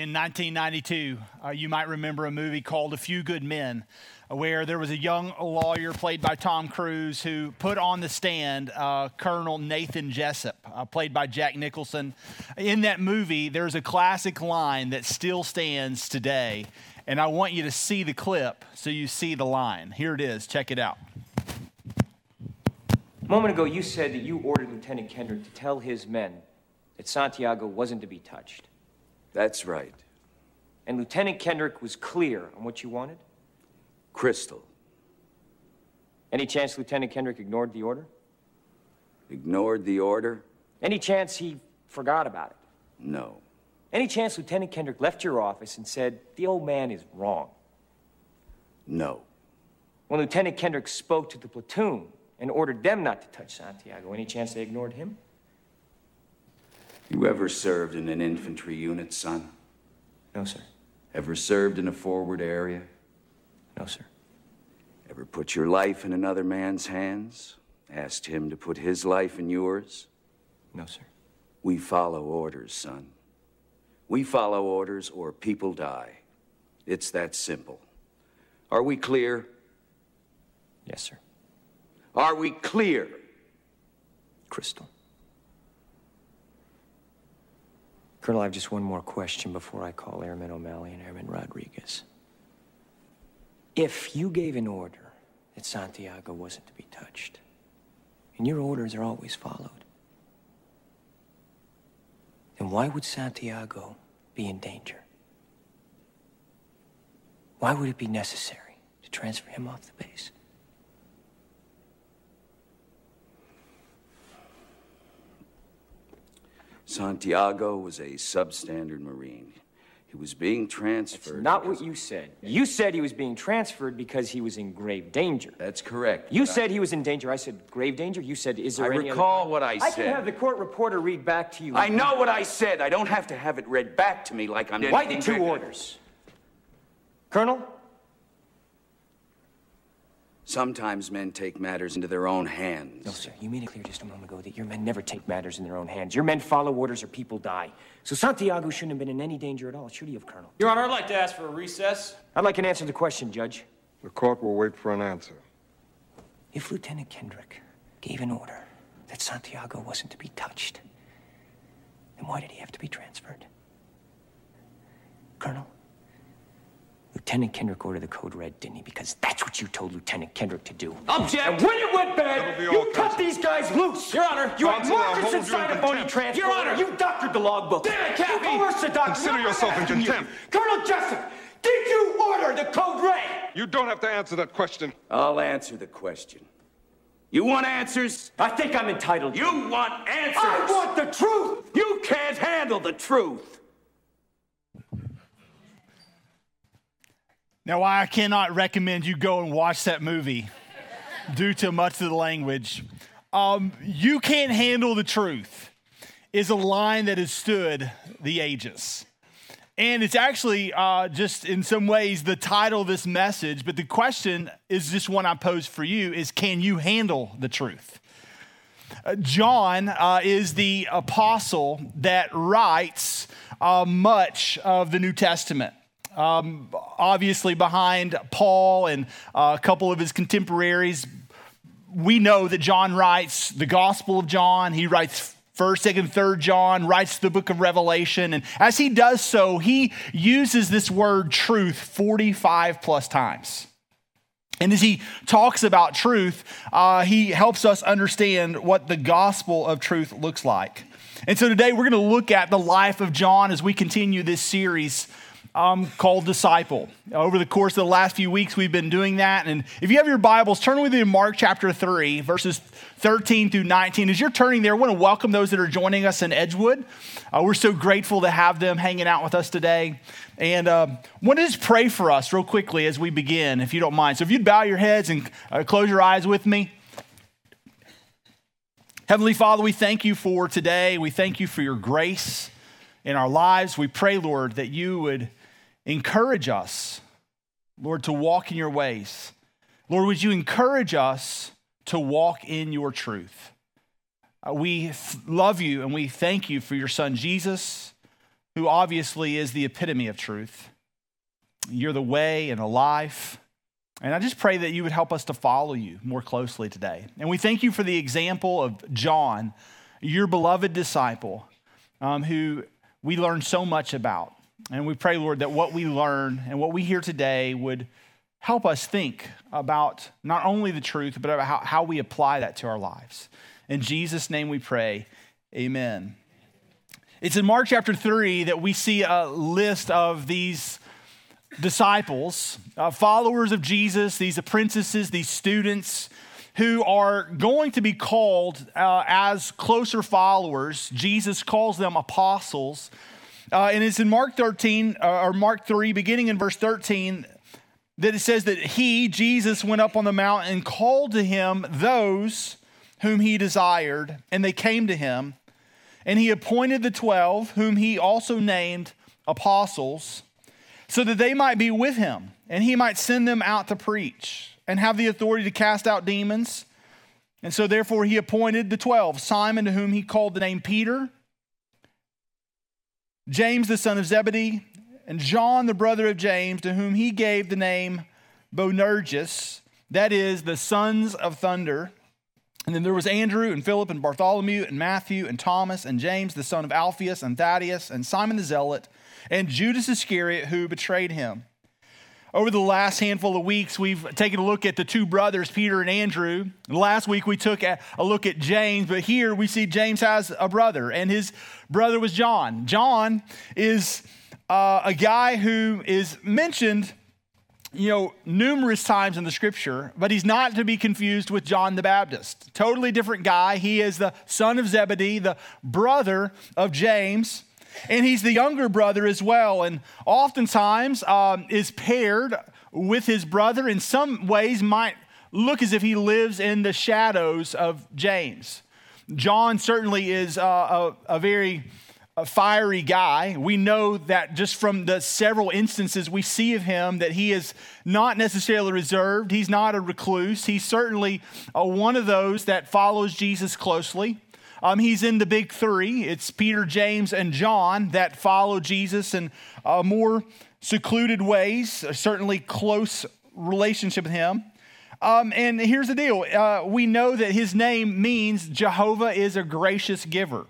in 1992, uh, you might remember a movie called A Few Good Men, uh, where there was a young lawyer played by Tom Cruise who put on the stand uh, Colonel Nathan Jessup, uh, played by Jack Nicholson. In that movie, there's a classic line that still stands today, and I want you to see the clip so you see the line. Here it is. Check it out. A moment ago, you said that you ordered Lieutenant Kendrick to tell his men that Santiago wasn't to be touched. That's right. And Lieutenant Kendrick was clear on what you wanted? Crystal. Any chance Lieutenant Kendrick ignored the order? Ignored the order? Any chance he forgot about it? No. Any chance Lieutenant Kendrick left your office and said, the old man is wrong? No. When Lieutenant Kendrick spoke to the platoon and ordered them not to touch Santiago, any chance they ignored him? You ever served in an infantry unit, son? No, sir. Ever served in a forward area? No, sir. Ever put your life in another man's hands? Asked him to put his life in yours? No, sir. We follow orders, son. We follow orders or people die. It's that simple. Are we clear? Yes, sir. Are we clear? Crystal. Colonel, I have just one more question before I call Airman O'Malley and Airman Rodriguez. If you gave an order that Santiago wasn't to be touched, and your orders are always followed, then why would Santiago be in danger? Why would it be necessary to transfer him off the base? Santiago was a substandard Marine. He was being transferred. That's not what you said. You said he was being transferred because he was in grave danger. That's correct. You but I- said he was in danger. I said grave danger. You said, is there I any other- recall what I I said. I can have the court reporter read back to you. I know what I said. I don't have to have it read back to me like I'm. Why the two orders? Colonel? Sometimes men take matters into their own hands. No, sir. You made it clear just a moment ago that your men never take matters in their own hands. Your men follow orders or people die. So Santiago shouldn't have been in any danger at all, should he have, Colonel? Your Honor, I'd like to ask for a recess. I'd like an answer to the question, Judge. The court will wait for an answer. If Lieutenant Kendrick gave an order that Santiago wasn't to be touched, then why did he have to be transferred? Colonel, Lieutenant Kendrick ordered the code red, didn't he? Because that's what you told Lieutenant Kendrick to do. Object! And when it went bad, you cut Counsel. these guys loose. Your Honor, you had Counsel, I'll markers hold you inside in a phony contempt. transport. Your Honor. you doctored the logbook. Damn it, Cappy. You coerced the doctor. Consider I'm yourself in asking you. contempt. Colonel Jessup, did you order the code red? You don't have to answer that question. I'll answer the question. You want answers? I think I'm entitled. to. You want answers? I want the truth. You can't handle the truth. Now, I cannot recommend you go and watch that movie due to much of the language. Um, you can't handle the truth is a line that has stood the ages. And it's actually uh, just in some ways the title of this message, but the question is just one I pose for you is can you handle the truth? Uh, John uh, is the apostle that writes uh, much of the New Testament. Um, obviously, behind Paul and uh, a couple of his contemporaries, we know that John writes the Gospel of John. He writes First, Second, Third John, writes the book of Revelation. And as he does so, he uses this word truth 45 plus times. And as he talks about truth, uh, he helps us understand what the gospel of truth looks like. And so today we're going to look at the life of John as we continue this series um, called Disciple. Over the course of the last few weeks, we've been doing that. And if you have your Bibles, turn with me to Mark chapter 3, verses 13 through 19. As you're turning there, I want to welcome those that are joining us in Edgewood. Uh, we're so grateful to have them hanging out with us today. And uh, want to just pray for us real quickly as we begin, if you don't mind. So if you'd bow your heads and uh, close your eyes with me. Heavenly Father, we thank you for today. We thank you for your grace in our lives. We pray, Lord, that you would encourage us, Lord, to walk in your ways. Lord, would you encourage us to walk in your truth? Uh, we love you and we thank you for your son Jesus, who obviously is the epitome of truth. You're the way and the life. And I just pray that you would help us to follow you more closely today. And we thank you for the example of John, your beloved disciple, um, who we learned so much about. And we pray, Lord, that what we learn and what we hear today would help us think about not only the truth, but about how, how we apply that to our lives. In Jesus' name we pray. Amen. It's in Mark chapter 3 that we see a list of these disciples, uh, followers of Jesus, these apprentices, these students who are going to be called uh, as closer followers. Jesus calls them apostles. Uh, and it's in Mark 13, uh, or Mark 3, beginning in verse 13, that it says that he, Jesus, went up on the mountain and called to him those whom he desired, and they came to him. And he appointed the twelve, whom he also named apostles, so that they might be with him, and he might send them out to preach and have the authority to cast out demons. And so, therefore, he appointed the twelve Simon, to whom he called the name Peter, James, the son of Zebedee, and John, the brother of James, to whom he gave the name Boanerges, that is, the sons of thunder. And then there was Andrew and Philip and Bartholomew and Matthew and Thomas and James, the son of Alphaeus and Thaddeus and Simon the Zealot and Judas Iscariot, who betrayed him. Over the last handful of weeks, we've taken a look at the two brothers, Peter and Andrew. Last week, we took a, look at James, but here we see James has a brother, and his brother was John. John is uh, a guy who is mentioned you know, numerous times in the scripture, but he's not to be confused with John the Baptist. Totally different guy. He is the son of Zebedee, the brother of James, and he's the younger brother as well. And oftentimes um, is paired with his brother. In some ways, might look as if he lives in the shadows of James. John certainly is uh, a, a very a fiery guy. We know that just from the several instances we see of him that he is not necessarily reserved. He's not a recluse. He's certainly uh, one of those that follows Jesus closely. Um, he's in the big three. It's Peter, James, and John that follow Jesus in uh, more secluded ways, certainly close relationship with him. Um, and here's the deal uh, we know that his name means Jehovah is a gracious giver.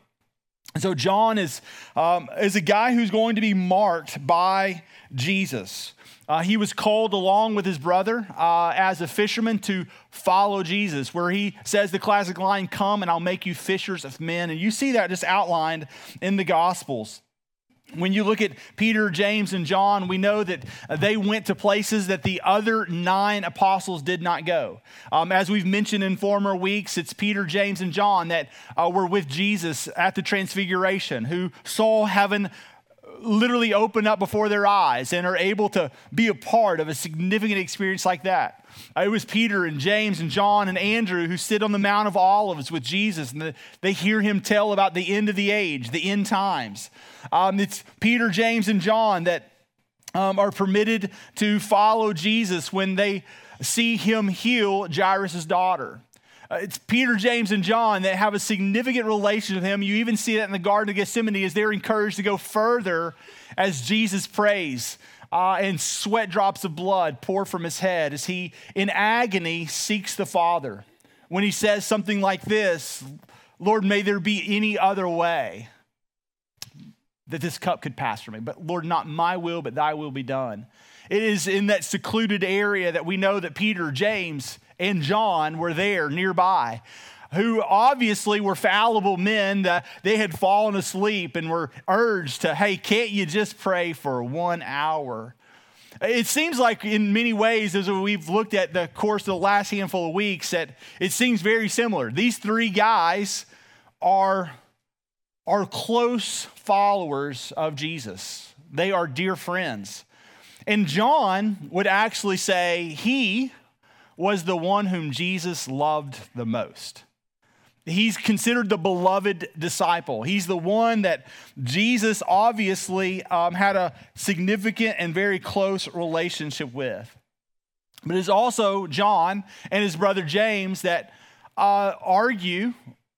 So, John is, um, is a guy who's going to be marked by Jesus. Uh, he was called along with his brother uh, as a fisherman to follow Jesus, where he says the classic line, Come and I'll make you fishers of men. And you see that just outlined in the Gospels. When you look at Peter, James, and John, we know that they went to places that the other nine apostles did not go. Um, as we've mentioned in former weeks, it's Peter, James, and John that uh, were with Jesus at the Transfiguration, who saw heaven literally open up before their eyes and are able to be a part of a significant experience like that. It was Peter and James and John and Andrew who sit on the Mount of Olives with Jesus and they hear him tell about the end of the age, the end times. Um, it's Peter, James, and John that um, are permitted to follow Jesus when they see him heal Jairus' daughter. Uh, it's Peter, James, and John that have a significant relation with him. You even see that in the Garden of Gethsemane as they're encouraged to go further as Jesus prays. Uh, and sweat drops of blood pour from his head as he, in agony, seeks the Father. When he says something like this Lord, may there be any other way that this cup could pass from me. But Lord, not my will, but thy will be done. It is in that secluded area that we know that Peter, James, and John were there nearby who obviously were fallible men. that they had fallen asleep and were urged to, hey, can't you just pray for one hour? It seems like, in many ways, as we've looked at the course of the last handful of weeks, that it seems very similar. These three guys are, are close followers of Jesus, they are dear friends. And John would actually say he was the one whom Jesus loved the most. He's considered the beloved disciple. He's the one that Jesus obviously um, had a significant and very close relationship with. But it's also John and his brother James that uh, argue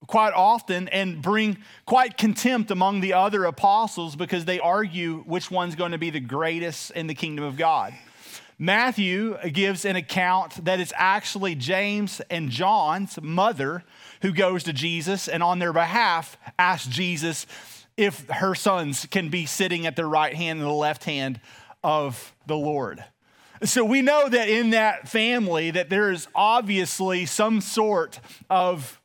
quite often and bring quite contempt among the other apostles because they argue which one's going to be the greatest in the kingdom of God. Matthew gives an account that it's actually James and John's mother who goes to Jesus and on their behalf asks Jesus if her sons can be sitting at the right hand and the left hand of the Lord. So we know that in that family that there is obviously some sort of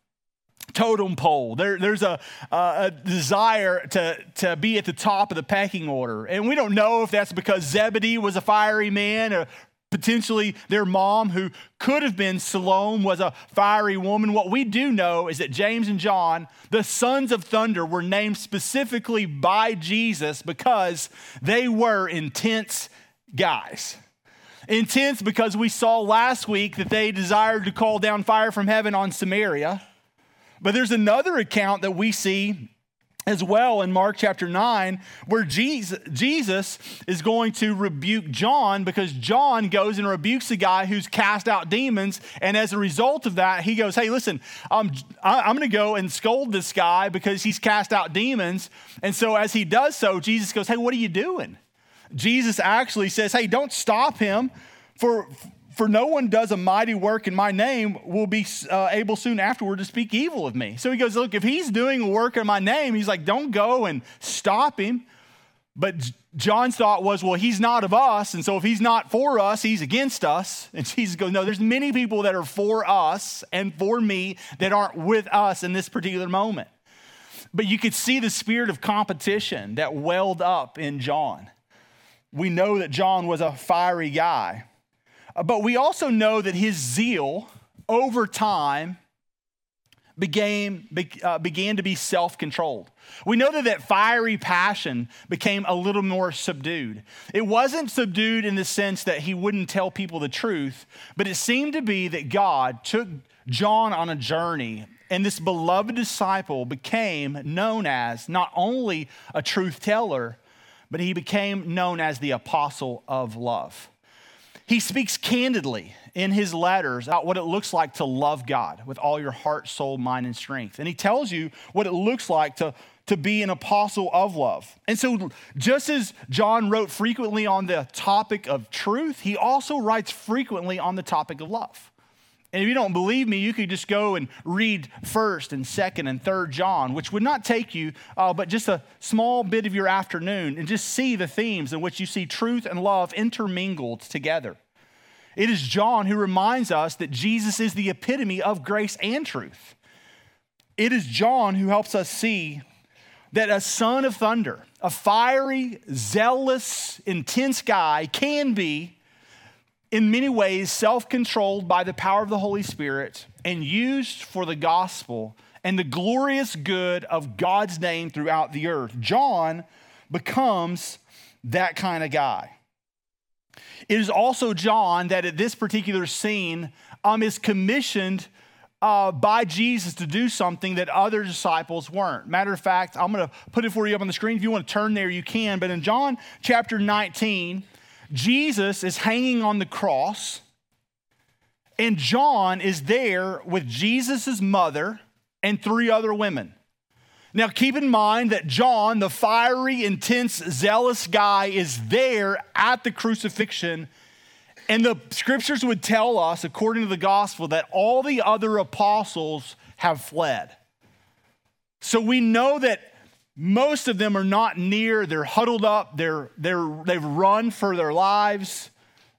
totem pole. There, there's a, a desire to, to be at the top of the pecking order. And we don't know if that's because Zebedee was a fiery man or potentially their mom, who could have been Salome, was a fiery woman. What we do know is that James and John, the sons of thunder, were named specifically by Jesus because they were intense guys. Intense because we saw last week that they desired to call down fire from heaven on Samaria. But there's another account that we see as well in Mark chapter 9, where Jesus, Jesus is going to rebuke John because John goes and rebukes a guy who's cast out demons. And as a result of that, he goes, Hey, listen, um, I'm going to go and scold this guy because he's cast out demons. And so as he does so, Jesus goes, Hey, what are you doing? Jesus actually says, Hey, don't stop him. For, for no one does a mighty work in my name will be uh, able soon afterward to speak evil of me. So he goes, Look, if he's doing a work in my name, he's like, Don't go and stop him. But John's thought was, Well, he's not of us. And so if he's not for us, he's against us. And Jesus goes, No, there's many people that are for us and for me that aren't with us in this particular moment. But you could see the spirit of competition that welled up in John. We know that John was a fiery guy. But we also know that his zeal over time began, uh, began to be self controlled. We know that that fiery passion became a little more subdued. It wasn't subdued in the sense that he wouldn't tell people the truth, but it seemed to be that God took John on a journey, and this beloved disciple became known as not only a truth teller, but he became known as the apostle of love. He speaks candidly in his letters about what it looks like to love God with all your heart, soul, mind, and strength. And he tells you what it looks like to, to be an apostle of love. And so, just as John wrote frequently on the topic of truth, he also writes frequently on the topic of love. And if you don't believe me, you could just go and read first and second and third John, which would not take you uh, but just a small bit of your afternoon, and just see the themes in which you see truth and love intermingled together. It is John who reminds us that Jesus is the epitome of grace and truth. It is John who helps us see that a son of thunder, a fiery, zealous, intense guy, can be in many ways self controlled by the power of the Holy Spirit and used for the gospel and the glorious good of God's name throughout the earth. John becomes that kind of guy. It is also John that at this particular scene um, is commissioned uh, by Jesus to do something that other disciples weren't. Matter of fact, I'm going to put it for you up on the screen. If you want to turn there, you can. But in John chapter 19, Jesus is hanging on the cross, and John is there with Jesus' mother and three other women. Now, keep in mind that John, the fiery, intense, zealous guy, is there at the crucifixion. And the scriptures would tell us, according to the gospel, that all the other apostles have fled. So we know that most of them are not near, they're huddled up, they're, they're, they've run for their lives.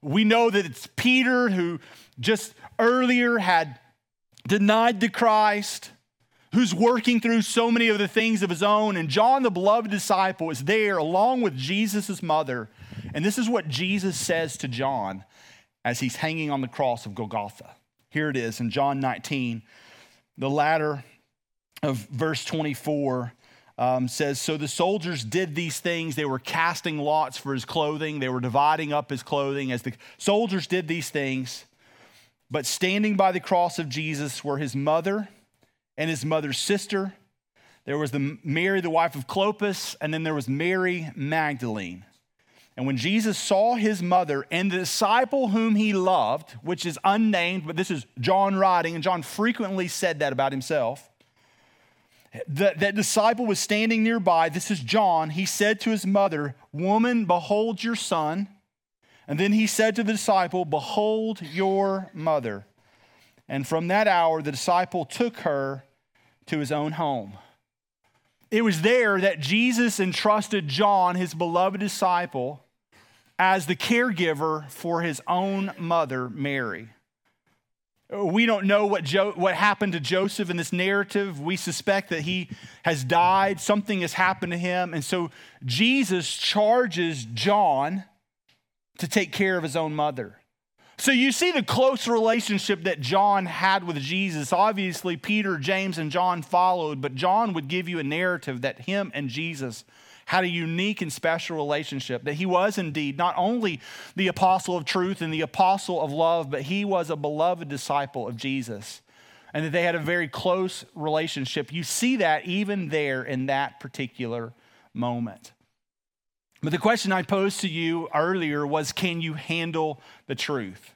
We know that it's Peter who just earlier had denied the Christ, who's working through so many of the things of his own. And John, the beloved disciple, is there along with Jesus' mother. And this is what Jesus says to John as he's hanging on the cross of Golgotha. Here it is in John 19, the latter of verse 24 um, says, So the soldiers did these things. They were casting lots for his clothing, they were dividing up his clothing. As the soldiers did these things, but standing by the cross of Jesus were his mother and his mother's sister. There was the Mary, the wife of Clopas, and then there was Mary Magdalene. And when Jesus saw his mother and the disciple whom he loved, which is unnamed, but this is John writing, and John frequently said that about himself, that, disciple was standing nearby. This is John. He said to his mother, Woman, behold your son. And then he said to the disciple, Behold your mother. And from that hour, the disciple took her to his own home. It was there that Jesus entrusted John, his beloved disciple, as the caregiver for his own mother, Mary. We don't know what, jo- what happened to Joseph in this narrative. We suspect that he has died, something has happened to him. And so Jesus charges John to take care of his own mother. So you see the close relationship that John had with Jesus. Obviously, Peter, James, and John followed, but John would give you a narrative that him and Jesus had a unique and special relationship, that he was indeed not only the apostle of truth and the apostle of love, but he was a beloved disciple of Jesus, and that they had a very close relationship. You see that even there in that particular moment. But the question I posed to you earlier was can you handle the truth?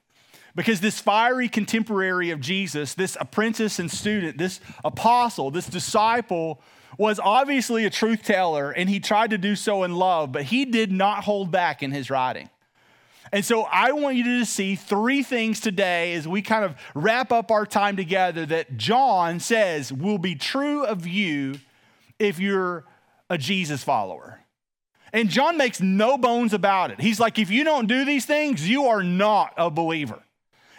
Because this fiery contemporary of Jesus, this apprentice and student, this apostle, this disciple, was obviously a truth teller and he tried to do so in love, but he did not hold back in his writing. And so I want you to see three things today as we kind of wrap up our time together that John says will be true of you if you're a Jesus follower. And John makes no bones about it. He's like, if you don't do these things, you are not a believer.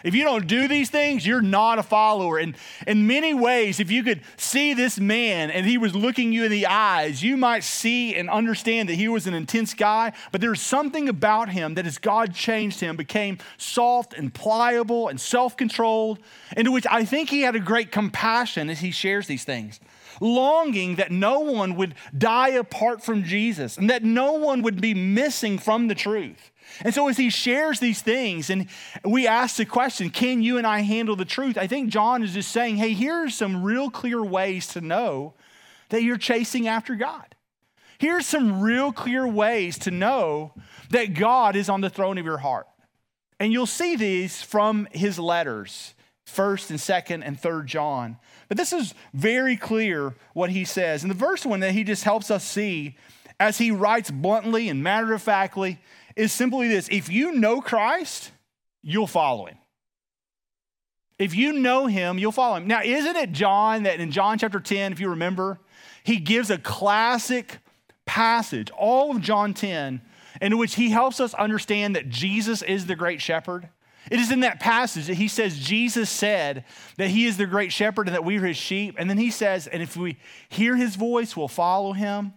If you don't do these things, you're not a follower. And in many ways, if you could see this man and he was looking you in the eyes, you might see and understand that he was an intense guy, but there's something about him that as God changed him, became soft and pliable and self controlled, into which I think he had a great compassion as he shares these things longing that no one would die apart from Jesus and that no one would be missing from the truth. And so, as he shares these things, and we ask the question, can you and I handle the truth? I think John is just saying, hey, here's some real clear ways to know that you're chasing after God. Here's some real clear ways to know that God is on the throne of your heart. And you'll see these from his letters, 1st and 2nd and 3rd John. But this is very clear what he says. And the first one that he just helps us see as he writes bluntly and matter of factly is simply this if you know Christ, you'll follow him. If you know him, you'll follow him. Now, isn't it John that in John chapter 10, if you remember, he gives a classic passage, all of John 10, in which he helps us understand that Jesus is the great shepherd? It is in that passage that he says Jesus said that he is the great shepherd and that we are his sheep. And then he says, and if we hear his voice, we'll follow him.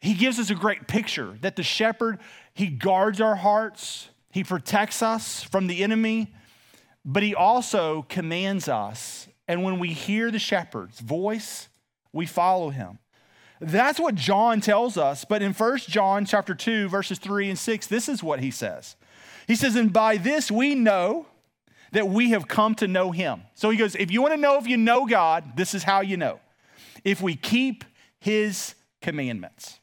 He gives us a great picture that the shepherd, he guards our hearts, he protects us from the enemy, but he also commands us. And when we hear the shepherd's voice, we follow him. That's what John tells us. But in 1 John chapter 2, verses 3 and 6, this is what he says. He says, And by this we know that we have come to know him. So he goes, If you want to know if you know God, this is how you know. If we keep his commandments.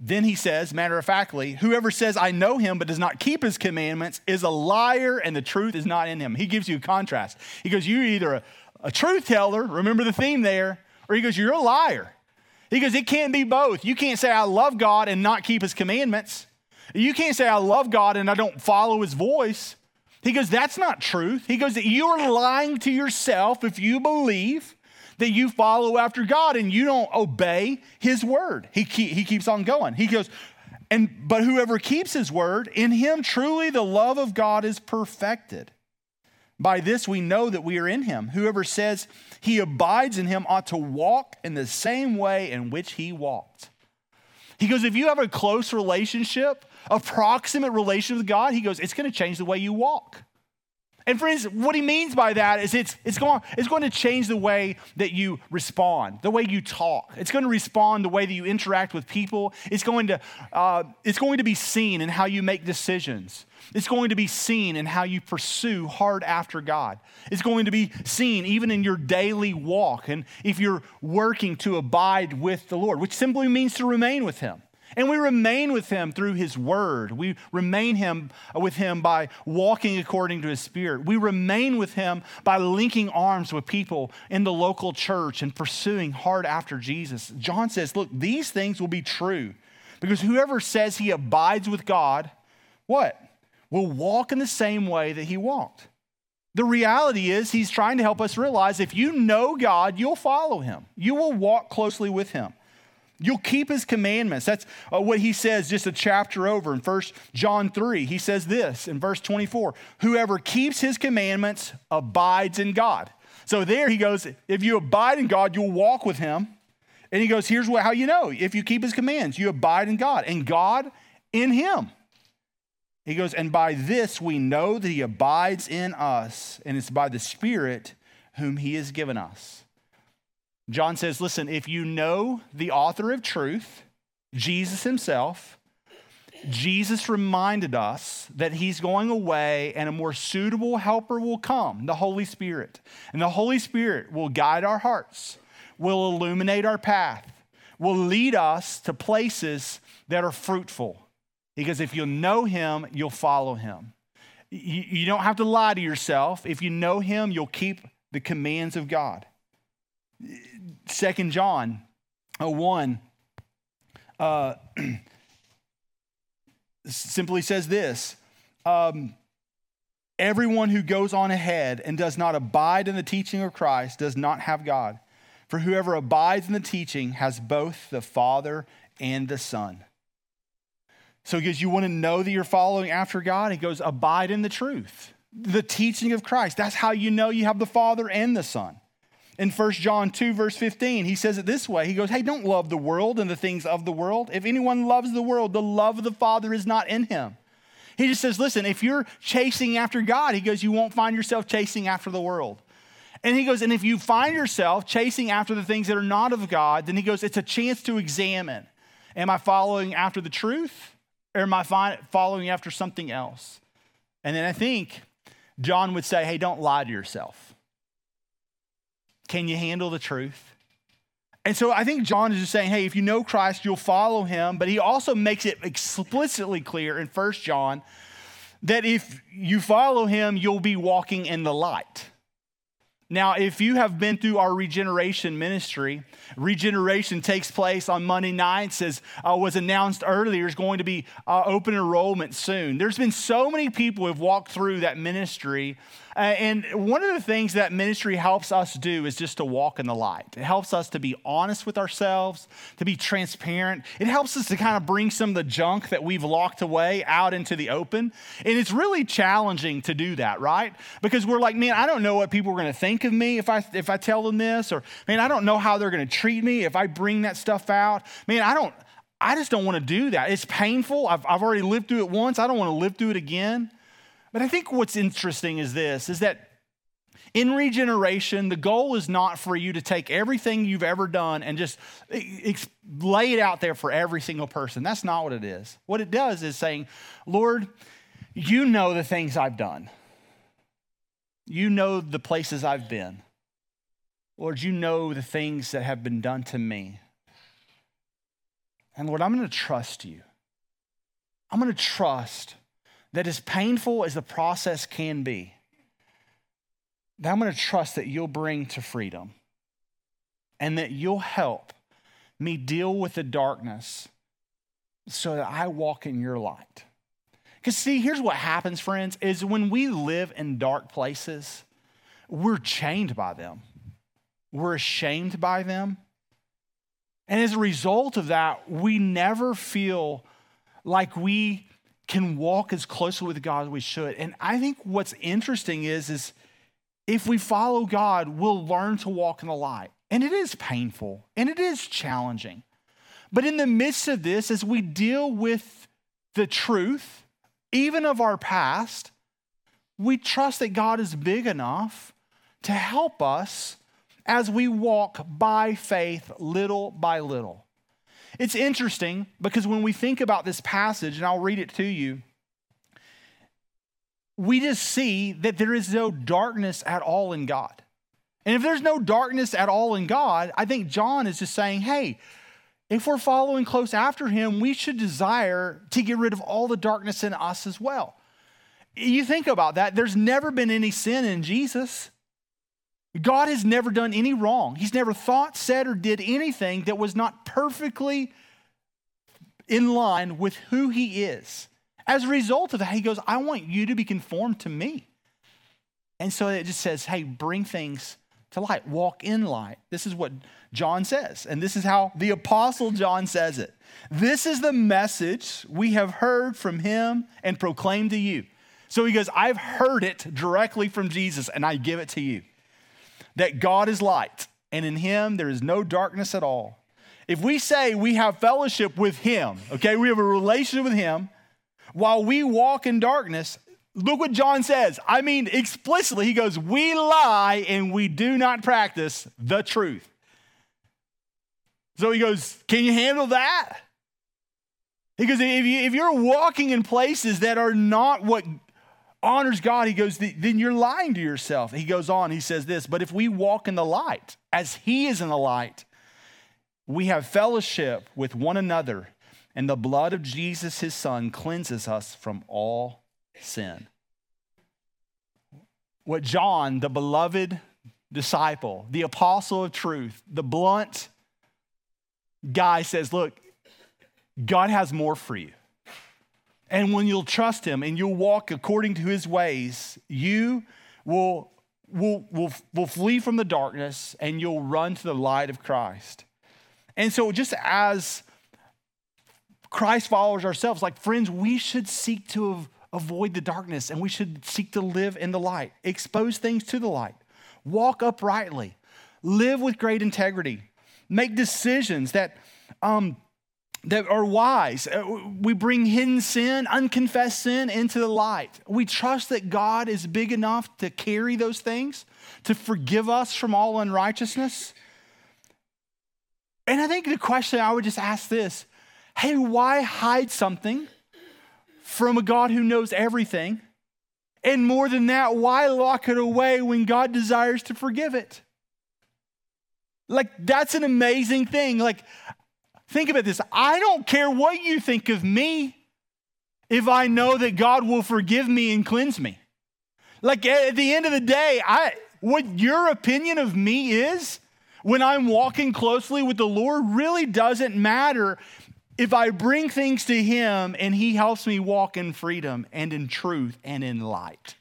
Then he says, matter of factly, whoever says, I know him, but does not keep his commandments is a liar and the truth is not in him. He gives you a contrast. He goes, You're either a, a truth teller, remember the theme there, or he goes, You're a liar. He goes, It can't be both. You can't say, I love God and not keep his commandments. You can't say, I love God and I don't follow his voice. He goes, That's not truth. He goes, that You're lying to yourself if you believe that you follow after God and you don't obey his word. He, keep, he keeps on going. He goes, and but whoever keeps his word, in him truly the love of God is perfected. By this we know that we are in him. Whoever says he abides in him ought to walk in the same way in which he walked. He goes, if you have a close relationship, a proximate relationship with God, he goes, it's going to change the way you walk. And friends, what he means by that is it's, it's, going, it's going to change the way that you respond, the way you talk. It's going to respond the way that you interact with people. It's going to, uh, it's going to be seen in how you make decisions. It's going to be seen in how you pursue hard after God. It's going to be seen even in your daily walk and if you're working to abide with the Lord, which simply means to remain with Him. And we remain with him through his word. We remain him uh, with him by walking according to his spirit. We remain with him by linking arms with people in the local church and pursuing hard after Jesus. John says, look, these things will be true because whoever says he abides with God, what? Will walk in the same way that he walked. The reality is, he's trying to help us realize if you know God, you'll follow him. You will walk closely with him. You'll keep his commandments. That's uh, what he says just a chapter over in 1 John 3. He says this in verse 24 Whoever keeps his commandments abides in God. So there he goes, if you abide in God, you'll walk with him. And he goes, here's how you know. If you keep his commands, you abide in God, and God in him. He goes, and by this we know that he abides in us, and it's by the Spirit whom he has given us. John says, listen, if you know the author of truth, Jesus himself, Jesus reminded us that he's going away and a more suitable helper will come, the Holy Spirit. And the Holy Spirit will guide our hearts, will illuminate our path, will lead us to places that are fruitful because if you know him, you'll follow him. You, don't have to lie to yourself. If you know him, you'll keep the commands of God. Second John uh, 1 uh, simply says this um, Everyone who goes on ahead and does not abide in the teaching of Christ does not have God. For whoever abides in the teaching has both the Father and the Son. So goes, You want to know that you're following after God? He goes, Abide in the truth, the teaching of Christ. That's how you know you have the Father and the Son. In 1 John 2, verse 15, he says it this way He goes, Hey, don't love the world and the things of the world. If anyone loves the world, the love of the Father is not in him. He just says, Listen, if you're chasing after God, he goes, You won't find yourself chasing after the world. And he goes, And if you find yourself chasing after the things that are not of God, then he goes, It's a chance to examine. Am I following after the truth? Or am I following after something else? And then I think John would say, hey, don't lie to yourself. Can you handle the truth? And so I think John is just saying, hey, if you know Christ, you'll follow him. But he also makes it explicitly clear in First John that if you follow him, you'll be walking in the light. Now, if you have been through our regeneration ministry, regeneration takes place on Monday nights, as uh, was announced earlier, is going to be uh, open enrollment soon. There's been so many people who have walked through that ministry uh, and one of the things that ministry helps us do is just to walk in the light. It helps us to be honest with ourselves, to be transparent. It helps us to kind of bring some of the junk that we've locked away out into the open. And it's really challenging to do that, right? Because we're like, man, I don't know what people are going to think of me if I if I tell them this, or man, I don't know how they're going to treat me if I bring that stuff out. Man, I don't. I just don't want to do that. It's painful. I've, I've already lived through it once. I don't want to live through it again. But I think what's interesting is this is that in regeneration, the goal is not for you to take everything you've ever done and just eh, lay it out there for every single person. That's not what it is. What it does is saying, Lord, you know the things I've done. You know the places I've been. Lord, you know the things that have been done to me. And Lord, I'm going to trust you. I'm going to trust that as painful as the process can be, that I'm going to trust that you'll bring to freedom and that you'll help me deal with the darkness so that I walk in your light. Because, see, here's what happens, friends, is when we live in dark places, we're chained by them, we're ashamed by them. And as a result of that, we never feel like we can walk as closely with God as we should. And I think what's interesting is, is if we follow God, we'll learn to walk in the light. And it is painful and it is challenging. But in the midst of this, as we deal with the truth, even of our past, we trust that God is big enough to help us as we walk by faith little by little. It's interesting because when we think about this passage, and I'll read it to you, we just see that there is no darkness at all in God. And if there's no darkness at all in God, I think John is just saying, hey, if we're following close after him, we should desire to get rid of all the darkness in us as well. You think about that, there's never been any sin in Jesus. God has never done any wrong. He's never thought, said, or did anything that was not perfectly in line with who he is. As a result of that, he goes, I want you to be conformed to me. And so it just says, hey, bring things to light, walk in light. This is what John says, and this is how the Apostle John says it. This is the message we have heard from him and proclaimed to you. So he goes, I've heard it directly from Jesus, and I give it to you that God is light, and in him there is no darkness at all. If we say we have fellowship with him, okay, we have a relationship with him, while we walk in darkness, look what John says. I mean, explicitly, he goes, We lie and we do not practice the truth. So he goes, Can you handle that? He goes, if, you, if you're walking in places that are not what honors God, he goes, then you're lying to yourself. He goes on, he says this, but if we walk in the light, as he is in the light, we have fellowship with one another, and the blood of Jesus, his son, cleanses us from all sin. What John, the beloved disciple, the apostle of truth, the blunt guy says, Look, God has more for you. And when you'll trust him and you'll walk according to his ways, you will, will, will, will flee from the darkness and you'll run to the light of Christ. And so, just as Christ followers ourselves, like friends, we should seek to avoid the darkness and we should seek to live in the light, expose things to the light, walk uprightly, live with great integrity, make decisions that, um, that are wise. Uh, we bring hidden sin, unconfessed sin into the light. We trust that God is big enough to carry those things, to forgive us from all unrighteousness. And I think the question I would just ask this hey, why hide something from a God who knows everything? And more than that, why lock it away when God desires to forgive it? Like, that's an amazing thing. Like, think about this. I don't care what you think of me if I know that God will forgive me and cleanse me. Like, at the end of the day, I, what your opinion of me is when I'm walking closely with the Lord really doesn't matter if I bring things to Him and He helps me walk in freedom and in truth and in light.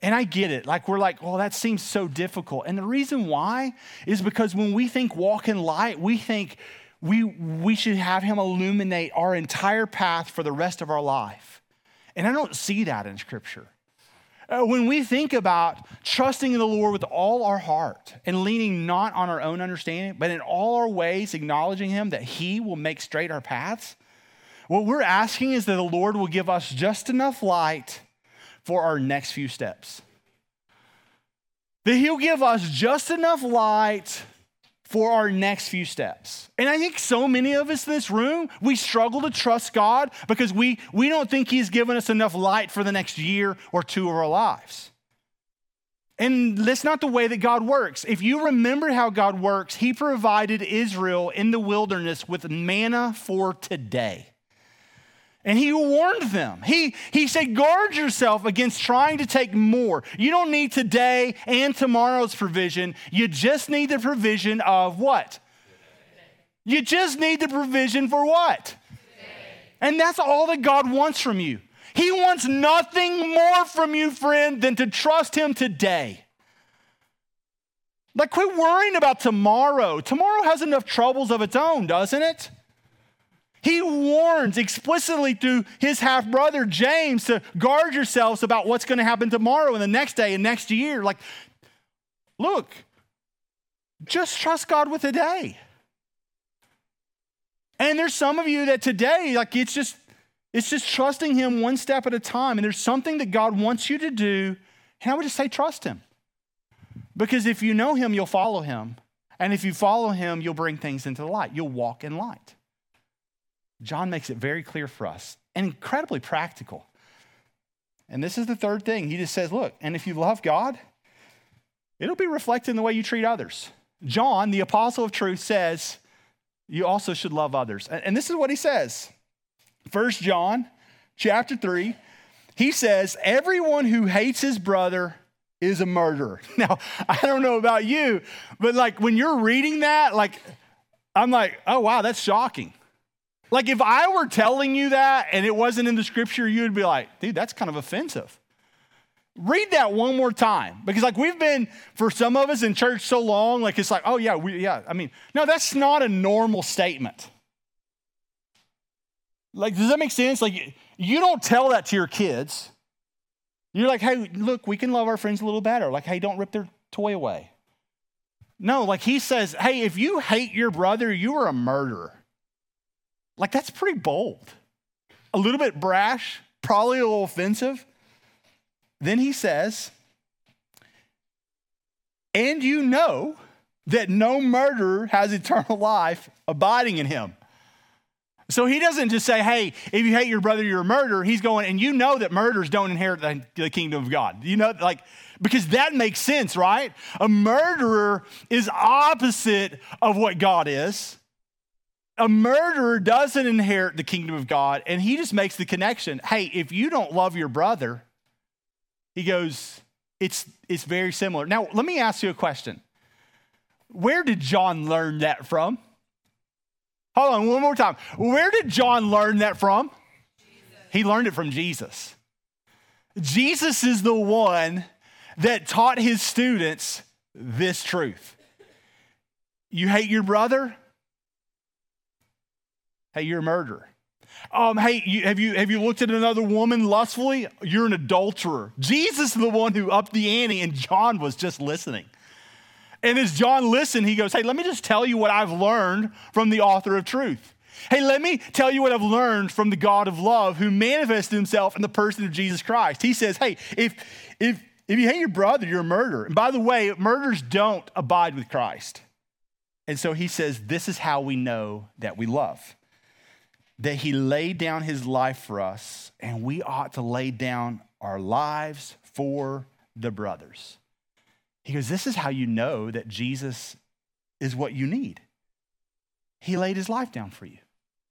And I get it. Like, we're like, well, that seems so difficult. And the reason why is because when we think walk in light, we think we, we should have Him illuminate our entire path for the rest of our life. And I don't see that in Scripture. Uh, when we think about trusting in the Lord with all our heart and leaning not on our own understanding, but in all our ways acknowledging Him that He will make straight our paths, what we're asking is that the Lord will give us just enough light for our next few steps. That He'll give us just enough light for our next few steps. And I think so many of us in this room, we struggle to trust God because we, we don't think He's given us enough light for the next year or two of our lives. And that's not the way that God works. If you remember how God works, He provided Israel in the wilderness with manna for today. And he warned them. He, he said, guard yourself against trying to take more. You don't need today and tomorrow's provision. You just need the provision of what? You just need the provision for what? And that's all that God wants from you. He wants nothing more from you, friend, than to trust Him today. Like, quit worrying about tomorrow. Tomorrow has enough troubles of its own, doesn't it? He warns explicitly through his half brother James to guard yourselves about what's going to happen tomorrow and the next day and next year. Like, look, just trust God with the day. And there's some of you that today, like, it's just, it's just trusting Him one step at a time. And there's something that God wants you to do. And I would just say, trust Him. Because if you know Him, you'll follow Him. And if you follow Him, you'll bring things into the light. You'll walk in light. John makes it very clear for us and incredibly practical. And this is the third thing. He just says, look, and if you love God, it'll be reflected in the way you treat others. John, the apostle of truth, says, you also should love others. And this is what he says. First John chapter 3, he says, Everyone who hates his brother is a murderer. Now, I don't know about you, but like when you're reading that, like, I'm like, oh, wow, that's shocking. Like if I were telling you that and it wasn't in the scripture, you would be like, dude, that's kind of offensive. Read that one more time because, like, we've been for some of us in church so long, like, it's like, oh, yeah, we, yeah. I mean, no, that's not a normal statement. Like, does that make sense? Like, you don't tell that to your kids. You're like, hey, look, we can love our friends a little better. Like, hey, don't rip their toy away. No, like he says, hey, if you hate your brother, you are a murderer. Like, that's pretty bold. A little bit brash, probably a little offensive. Then he says, and you know that no murderer has eternal life abiding in him. So he doesn't just say, hey, if you hate your brother, you're a murderer. He's going, and you know that murderers don't inherit the, kingdom of God. You know, like, because that makes sense, right? A murderer is opposite of what God is. A murderer doesn't inherit the kingdom of God. And he just makes the connection hey, if you don't love your brother, he goes, it's, it's very similar. Now, let me ask you a question. Where did John learn that from? Hold on, one more time. Where did John learn that from? Jesus. He learned it from Jesus. Jesus is the one that taught his students this truth. You hate your brother? Hey, you're a murderer. Um, hey, you, have, you, have you looked at another woman lustfully? You're an adulterer. Jesus is the one who upped the ante, and John was just listening. And as John listened, he goes, Hey, let me just tell you what I've learned from the author of truth. Hey, let me tell you what I've learned from the God of love who manifested himself in the person of Jesus Christ. He says, Hey, if, if, if you hate your brother, you're a murderer. And by the way, murders don't abide with Christ. And so he says, This is how we know that we love. That he laid down his life for us, and we ought to lay down our lives for the brothers. He goes, This is how you know that Jesus is what you need. He laid his life down for you.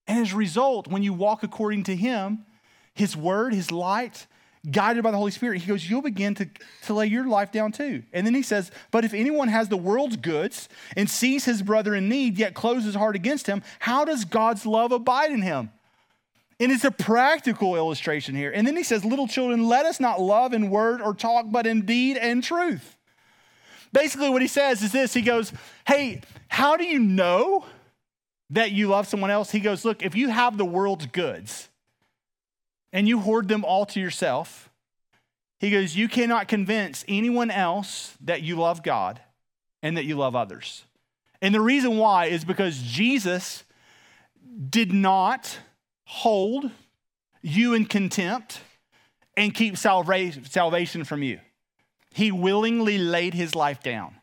And as a result, when you walk according to him, his word, his light, guided by the Holy Spirit, he goes, You'll begin to, to lay your life down too. And then he says, But if anyone has the world's goods and sees his brother in need, yet closes his heart against him, how does God's love abide in him? And it's a practical illustration here. And then he says, Little children, let us not love in word or talk, but in deed and truth. Basically, what he says is this He goes, Hey, how do you know that you love someone else? He goes, Look, if you have the world's goods and you hoard them all to yourself, he goes, You cannot convince anyone else that you love God and that you love others. And the reason why is because Jesus did not hold you in contempt and keep salvation from you. He willingly laid his life down.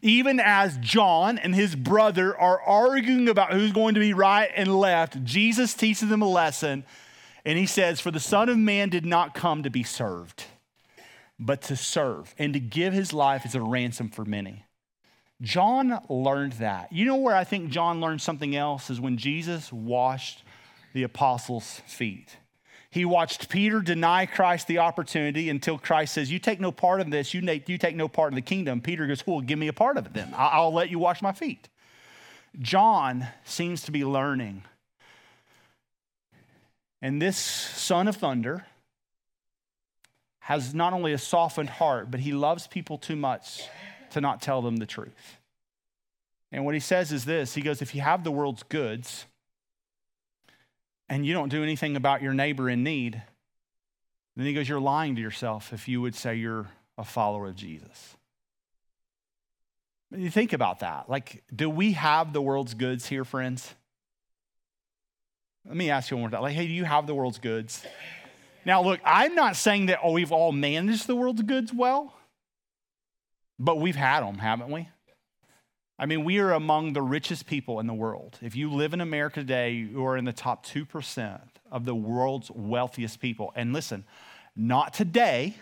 Even as John and his brother are arguing about who's going to be right and left, Jesus teaches them a lesson. And he says, For the Son of Man did not come to be served, but to serve and to give his life as a ransom for many. John learned that. You know where I think John learned something else is when Jesus washed the apostles' feet. He watched Peter deny Christ the opportunity until Christ says, You take no part of this, you, take no part of the kingdom. Peter goes, Well, give me a part of it then. I'll let you wash my feet. John seems to be learning. And this son of thunder has not only a softened heart, but he loves people too much to not tell them the truth. And what he says is this He goes, If you have the world's goods, and you don't do anything about your neighbor in need, then he goes, You're lying to yourself if you would say you're a follower of Jesus. You think about that. Like, do we have the world's goods here, friends? Let me ask you one more time. Like, hey, do you have the world's goods? Now, look, I'm not saying that oh, we've all managed the world's goods well, but we've had them, haven't we? I mean, we are among the richest people in the world. If you live in America today, you are in the top 2% of the world's wealthiest people. And listen, not today,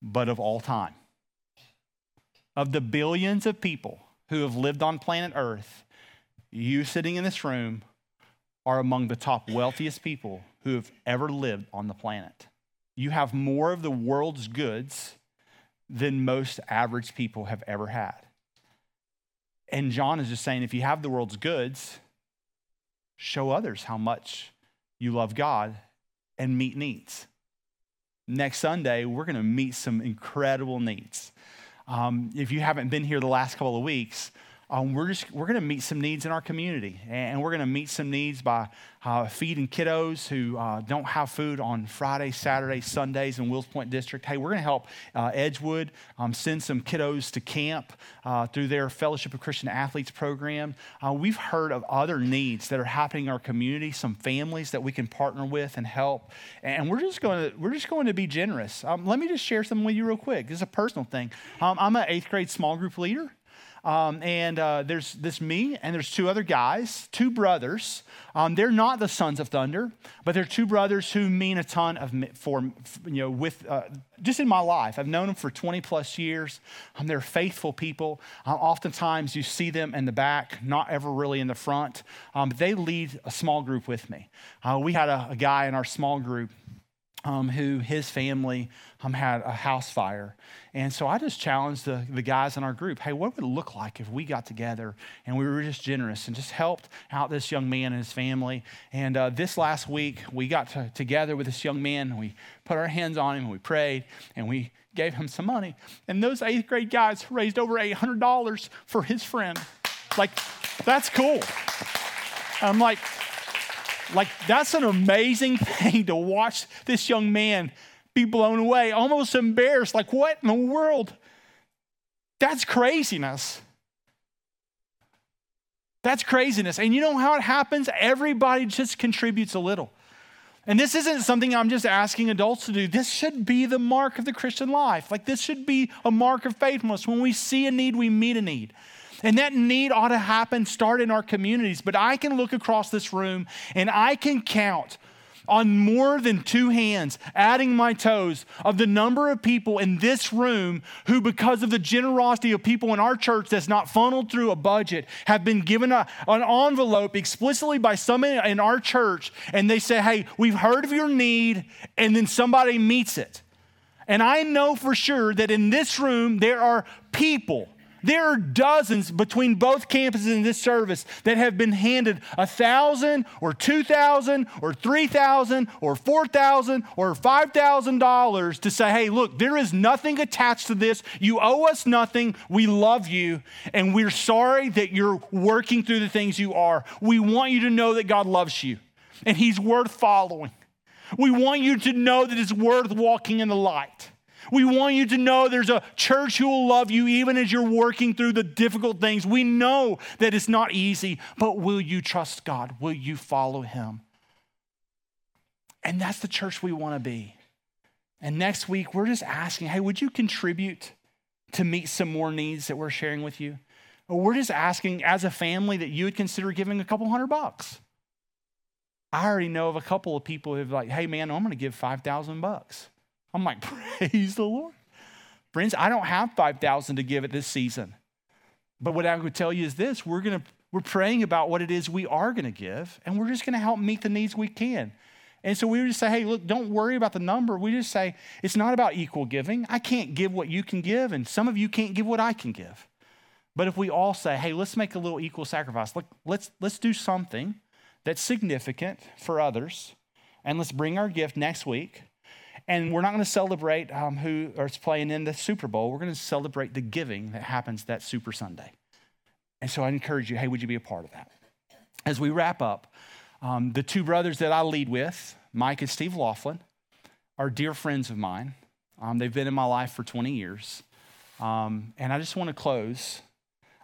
but of all time. Of the billions of people who have lived on planet Earth, you sitting in this room are among the top wealthiest people who have ever lived on the planet. You have more of the world's goods than most average people have ever had. And John is just saying if you have the world's goods, show others how much you love God and meet needs. Next Sunday, we're going to meet some incredible needs. Um, if you haven't been here the last couple of weeks, um, we're just we're going to meet some needs in our community, and we're going to meet some needs by uh, feeding kiddos who uh, don't have food on Friday, Saturday, Sundays in Wills Point District. Hey, we're going to help uh, Edgewood um, send some kiddos to camp uh, through their Fellowship of Christian Athletes program. Uh, we've heard of other needs that are happening in our community, some families that we can partner with and help, and we're just going to we're just going to be generous. Um, let me just share something with you real quick. This is a personal thing. Um, I'm an eighth grade small group leader. Um, and uh, there's this me, and there's two other guys, two brothers. Um, they're not the sons of thunder, but they're two brothers who mean a ton of for you know with uh, just in my life. I've known them for 20 plus years. Um, they're faithful people. Um, oftentimes you see them in the back, not ever really in the front. Um, they lead a small group with me. Uh, we had a, a guy in our small group um, who his family um, had a house fire. And so I just challenged the, the guys in our group hey, what would it look like if we got together and we were just generous and just helped out this young man and his family? And uh, this last week, we got to, together with this young man and we put our hands on him and we prayed and we gave him some money. And those eighth grade guys raised over $800 for his friend. Like, that's cool. I'm like, like, that's an amazing thing to watch this young man be blown away, almost embarrassed. Like, what in the world? That's craziness. That's craziness. And you know how it happens? Everybody just contributes a little. And this isn't something I'm just asking adults to do. This should be the mark of the Christian life. Like, this should be a mark of faithfulness. When we see a need, we meet a need. And that need ought to happen, start in our communities. But I can look across this room and I can count on more than two hands, adding my toes, of the number of people in this room who, because of the generosity of people in our church that's not funneled through a budget, have been given a, an envelope explicitly by someone in our church, and they say, Hey, we've heard of your need, and then somebody meets it. And I know for sure that in this room there are people there are dozens between both campuses in this service that have been handed a thousand or two thousand or three thousand or four thousand or five thousand dollars to say, hey, look, there is nothing attached to this. You owe us nothing. We love you, and we're sorry that you're working through the things you are. We want you to know that God loves you and He's worth following. We want you to know that it's worth walking in the light. We want you to know there's a church who will love you even as you're working through the difficult things. We know that it's not easy, but will you trust God? Will you follow Him? And that's the church we want to be. And next week, we're just asking hey, would you contribute to meet some more needs that we're sharing with you? Or we're just asking as a family that you would consider giving a couple hundred bucks. I already know of a couple of people who've like, hey man, I'm going to give 5,000 bucks. I'm like, praise the Lord. Friends, I don't have 5,000 to give at this season. But what I would tell you is this we're going to we're praying about what it is we are going to give, and we're just going to help meet the needs we can. And so we just say, hey, look, don't worry about the number. We just say, it's not about equal giving. I can't give what you can give, and some of you can't give what I can give. But if we all say, hey, let's make a little equal sacrifice, look, let's, let's do something that's significant for others, and let's bring our gift next week and we're not going to celebrate um, who is playing in the Super Bowl. We're going to celebrate the giving that happens that Super Sunday. And so I encourage you, hey, would you be a part of that? As we wrap up, um, the two brothers that I lead with, Mike and Steve Laughlin, are dear friends of mine. Um, they've been in my life for 20 years. Um, and I just want to close,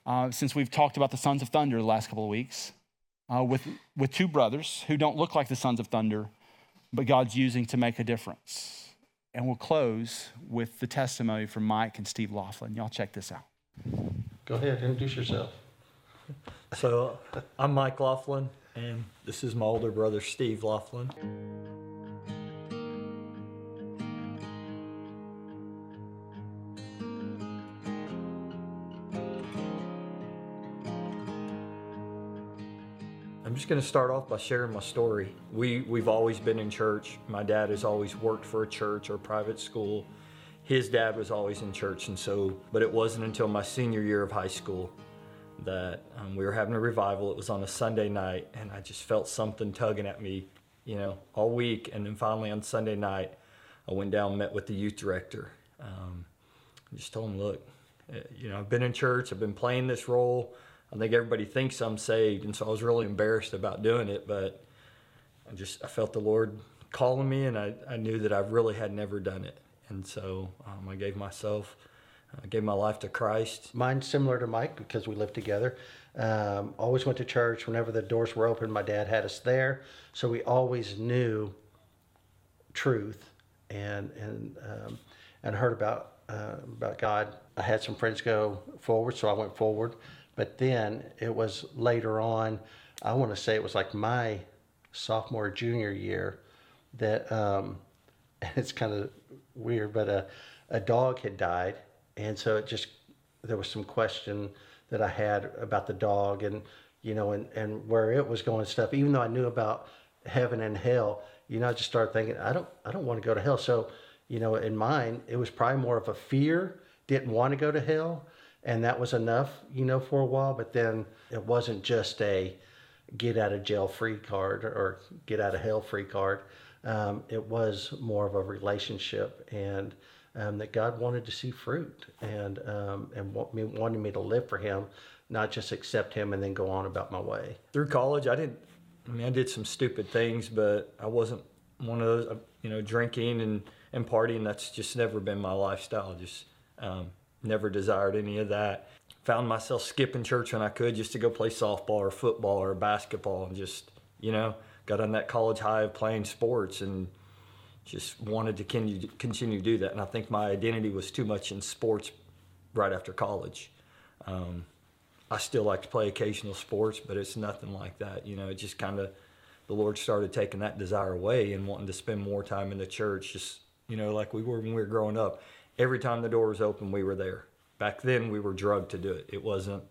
uh, since we've talked about the Sons of Thunder the last couple of weeks, uh, with, with two brothers who don't look like the Sons of Thunder, but God's using to make a difference. And we'll close with the testimony from Mike and Steve Laughlin. Y'all check this out. Go ahead, introduce yourself. So, I'm Mike Laughlin, and this is my older brother, Steve Laughlin. Just going to start off by sharing my story. We we've always been in church. My dad has always worked for a church or private school. His dad was always in church, and so. But it wasn't until my senior year of high school that um, we were having a revival. It was on a Sunday night, and I just felt something tugging at me, you know, all week. And then finally on Sunday night, I went down met with the youth director. Um, just told him, look, uh, you know, I've been in church, I've been playing this role. I think everybody thinks I'm saved, and so I was really embarrassed about doing it. But I just I felt the Lord calling me, and I, I knew that I really had never done it, and so um, I gave myself, I gave my life to Christ. Mine's similar to Mike because we lived together. Um, always went to church whenever the doors were open. My dad had us there, so we always knew truth and and um, and heard about uh, about God. I had some friends go forward, so I went forward. But then it was later on. I want to say it was like my sophomore junior year that um, it's kind of weird, but a a dog had died, and so it just there was some question that I had about the dog and you know and and where it was going stuff. Even though I knew about heaven and hell, you know, I just started thinking I don't I don't want to go to hell. So you know, in mine, it was probably more of a fear. Didn't want to go to hell, and that was enough, you know, for a while. But then it wasn't just a get out of jail free card or get out of hell free card. Um, it was more of a relationship, and um, that God wanted to see fruit, and um, and want me, wanted me to live for Him, not just accept Him and then go on about my way. Through college, I didn't. I mean, I did some stupid things, but I wasn't one of those. You know, drinking and and partying. That's just never been my lifestyle. Just um, never desired any of that. Found myself skipping church when I could just to go play softball or football or basketball, and just you know got on that college high of playing sports and just wanted to continue, to do that. And I think my identity was too much in sports right after college. Um, I still like to play occasional sports, but it's nothing like that. You know, it just kind of the Lord started taking that desire away and wanting to spend more time in the church, just you know, like we were when we were growing up. Every time the door was open, we were there. Back then, we were drugged to do it. It wasn't,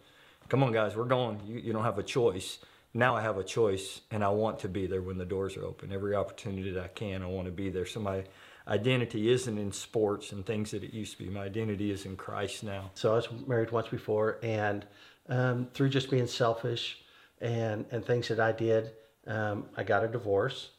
come on, guys, we're going. You, you don't have a choice. Now I have a choice, and I want to be there when the doors are open. Every opportunity that I can, I want to be there. So my identity isn't in sports and things that it used to be. My identity is in Christ now. So I was married once before, and um, through just being selfish and and things that I did, um, I got a divorce,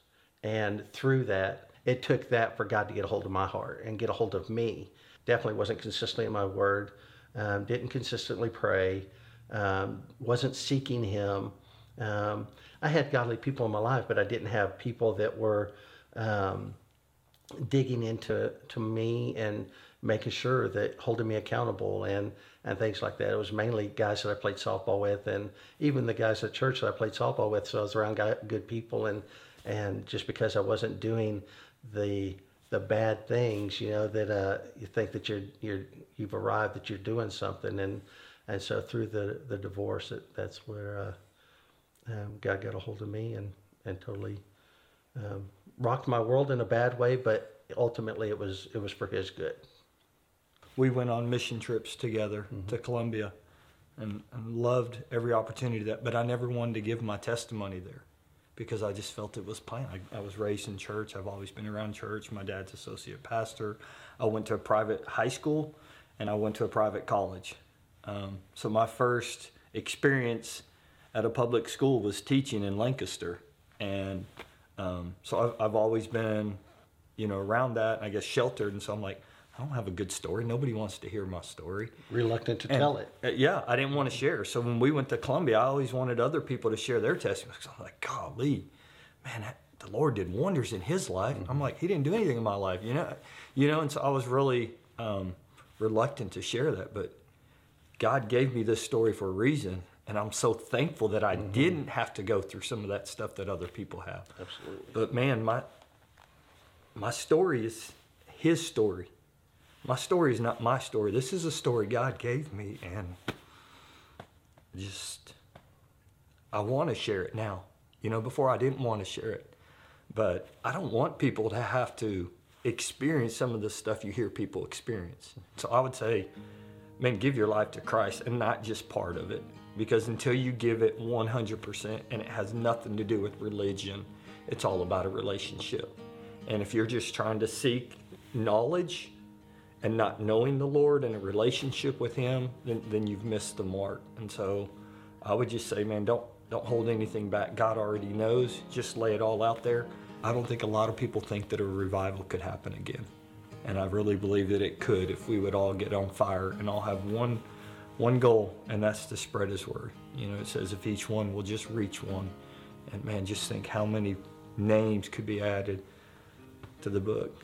and through that, it took that for God to get a hold of my heart and get a hold of me. Definitely wasn't consistently in my word, um, didn't consistently pray, um, wasn't seeking Him. Um, I had godly people in my life, but I didn't have people that were um, digging into to me and making sure that holding me accountable and and things like that. It was mainly guys that I played softball with, and even the guys at church that I played softball with. So I was around good people, and and just because I wasn't doing the the bad things, you know, that uh, you think that you're you're you've arrived, that you're doing something, and and so through the the divorce, it, that's where uh, um, God got a hold of me and and totally um, rocked my world in a bad way, but ultimately it was it was for His good. We went on mission trips together to Colombia, and, and loved every opportunity that. But I never wanted to give my testimony there because I just felt it was plain. I, I was raised in church. I've always been around church. My dad's associate pastor. I went to a private high school, and I went to a private college. Um, so my first experience at a public school was teaching in Lancaster, and um, so I've, I've always been, you know, around that. I guess sheltered, and so I'm like, I don't have a good story. Nobody wants to hear my story. Reluctant to And, tell it. uh, yeah, I didn't want to share. So when we went to Colombia, I always wanted other people to share their testimonies. I'm like, golly, man, that, the Lord did wonders in his life. I'm like, He didn't do anything in my life, you know, you know. And so I was really um, reluctant to share that, but God gave me this story for a reason, and I'm so thankful that I didn't have to go through some of that stuff that other people have. Absolutely. But man, my my story is His story. My story is not my story. This is a story God gave me, and just I want to share it now. You know, before I didn't want to share it, but I don't want people to have to experience some of the stuff you hear people experience. So I would say, man, give your life to Christ and not just part of it. because until you give it 100% and it has nothing to do with religion, it's all about a relationship. And if you're just trying to seek knowledge and not knowing the Lord and a relationship with Him, then, then you've missed the mark. And so I would just say, man, don't don't hold anything back. God already knows. Just lay it all out there. I don't think a lot of people think that a revival could happen again. And I really believe that it could if we would all get on fire and all have one one goal, and that's to spread his word. You know, it says if each one will just reach one. And man, just think how many names could be added to the book.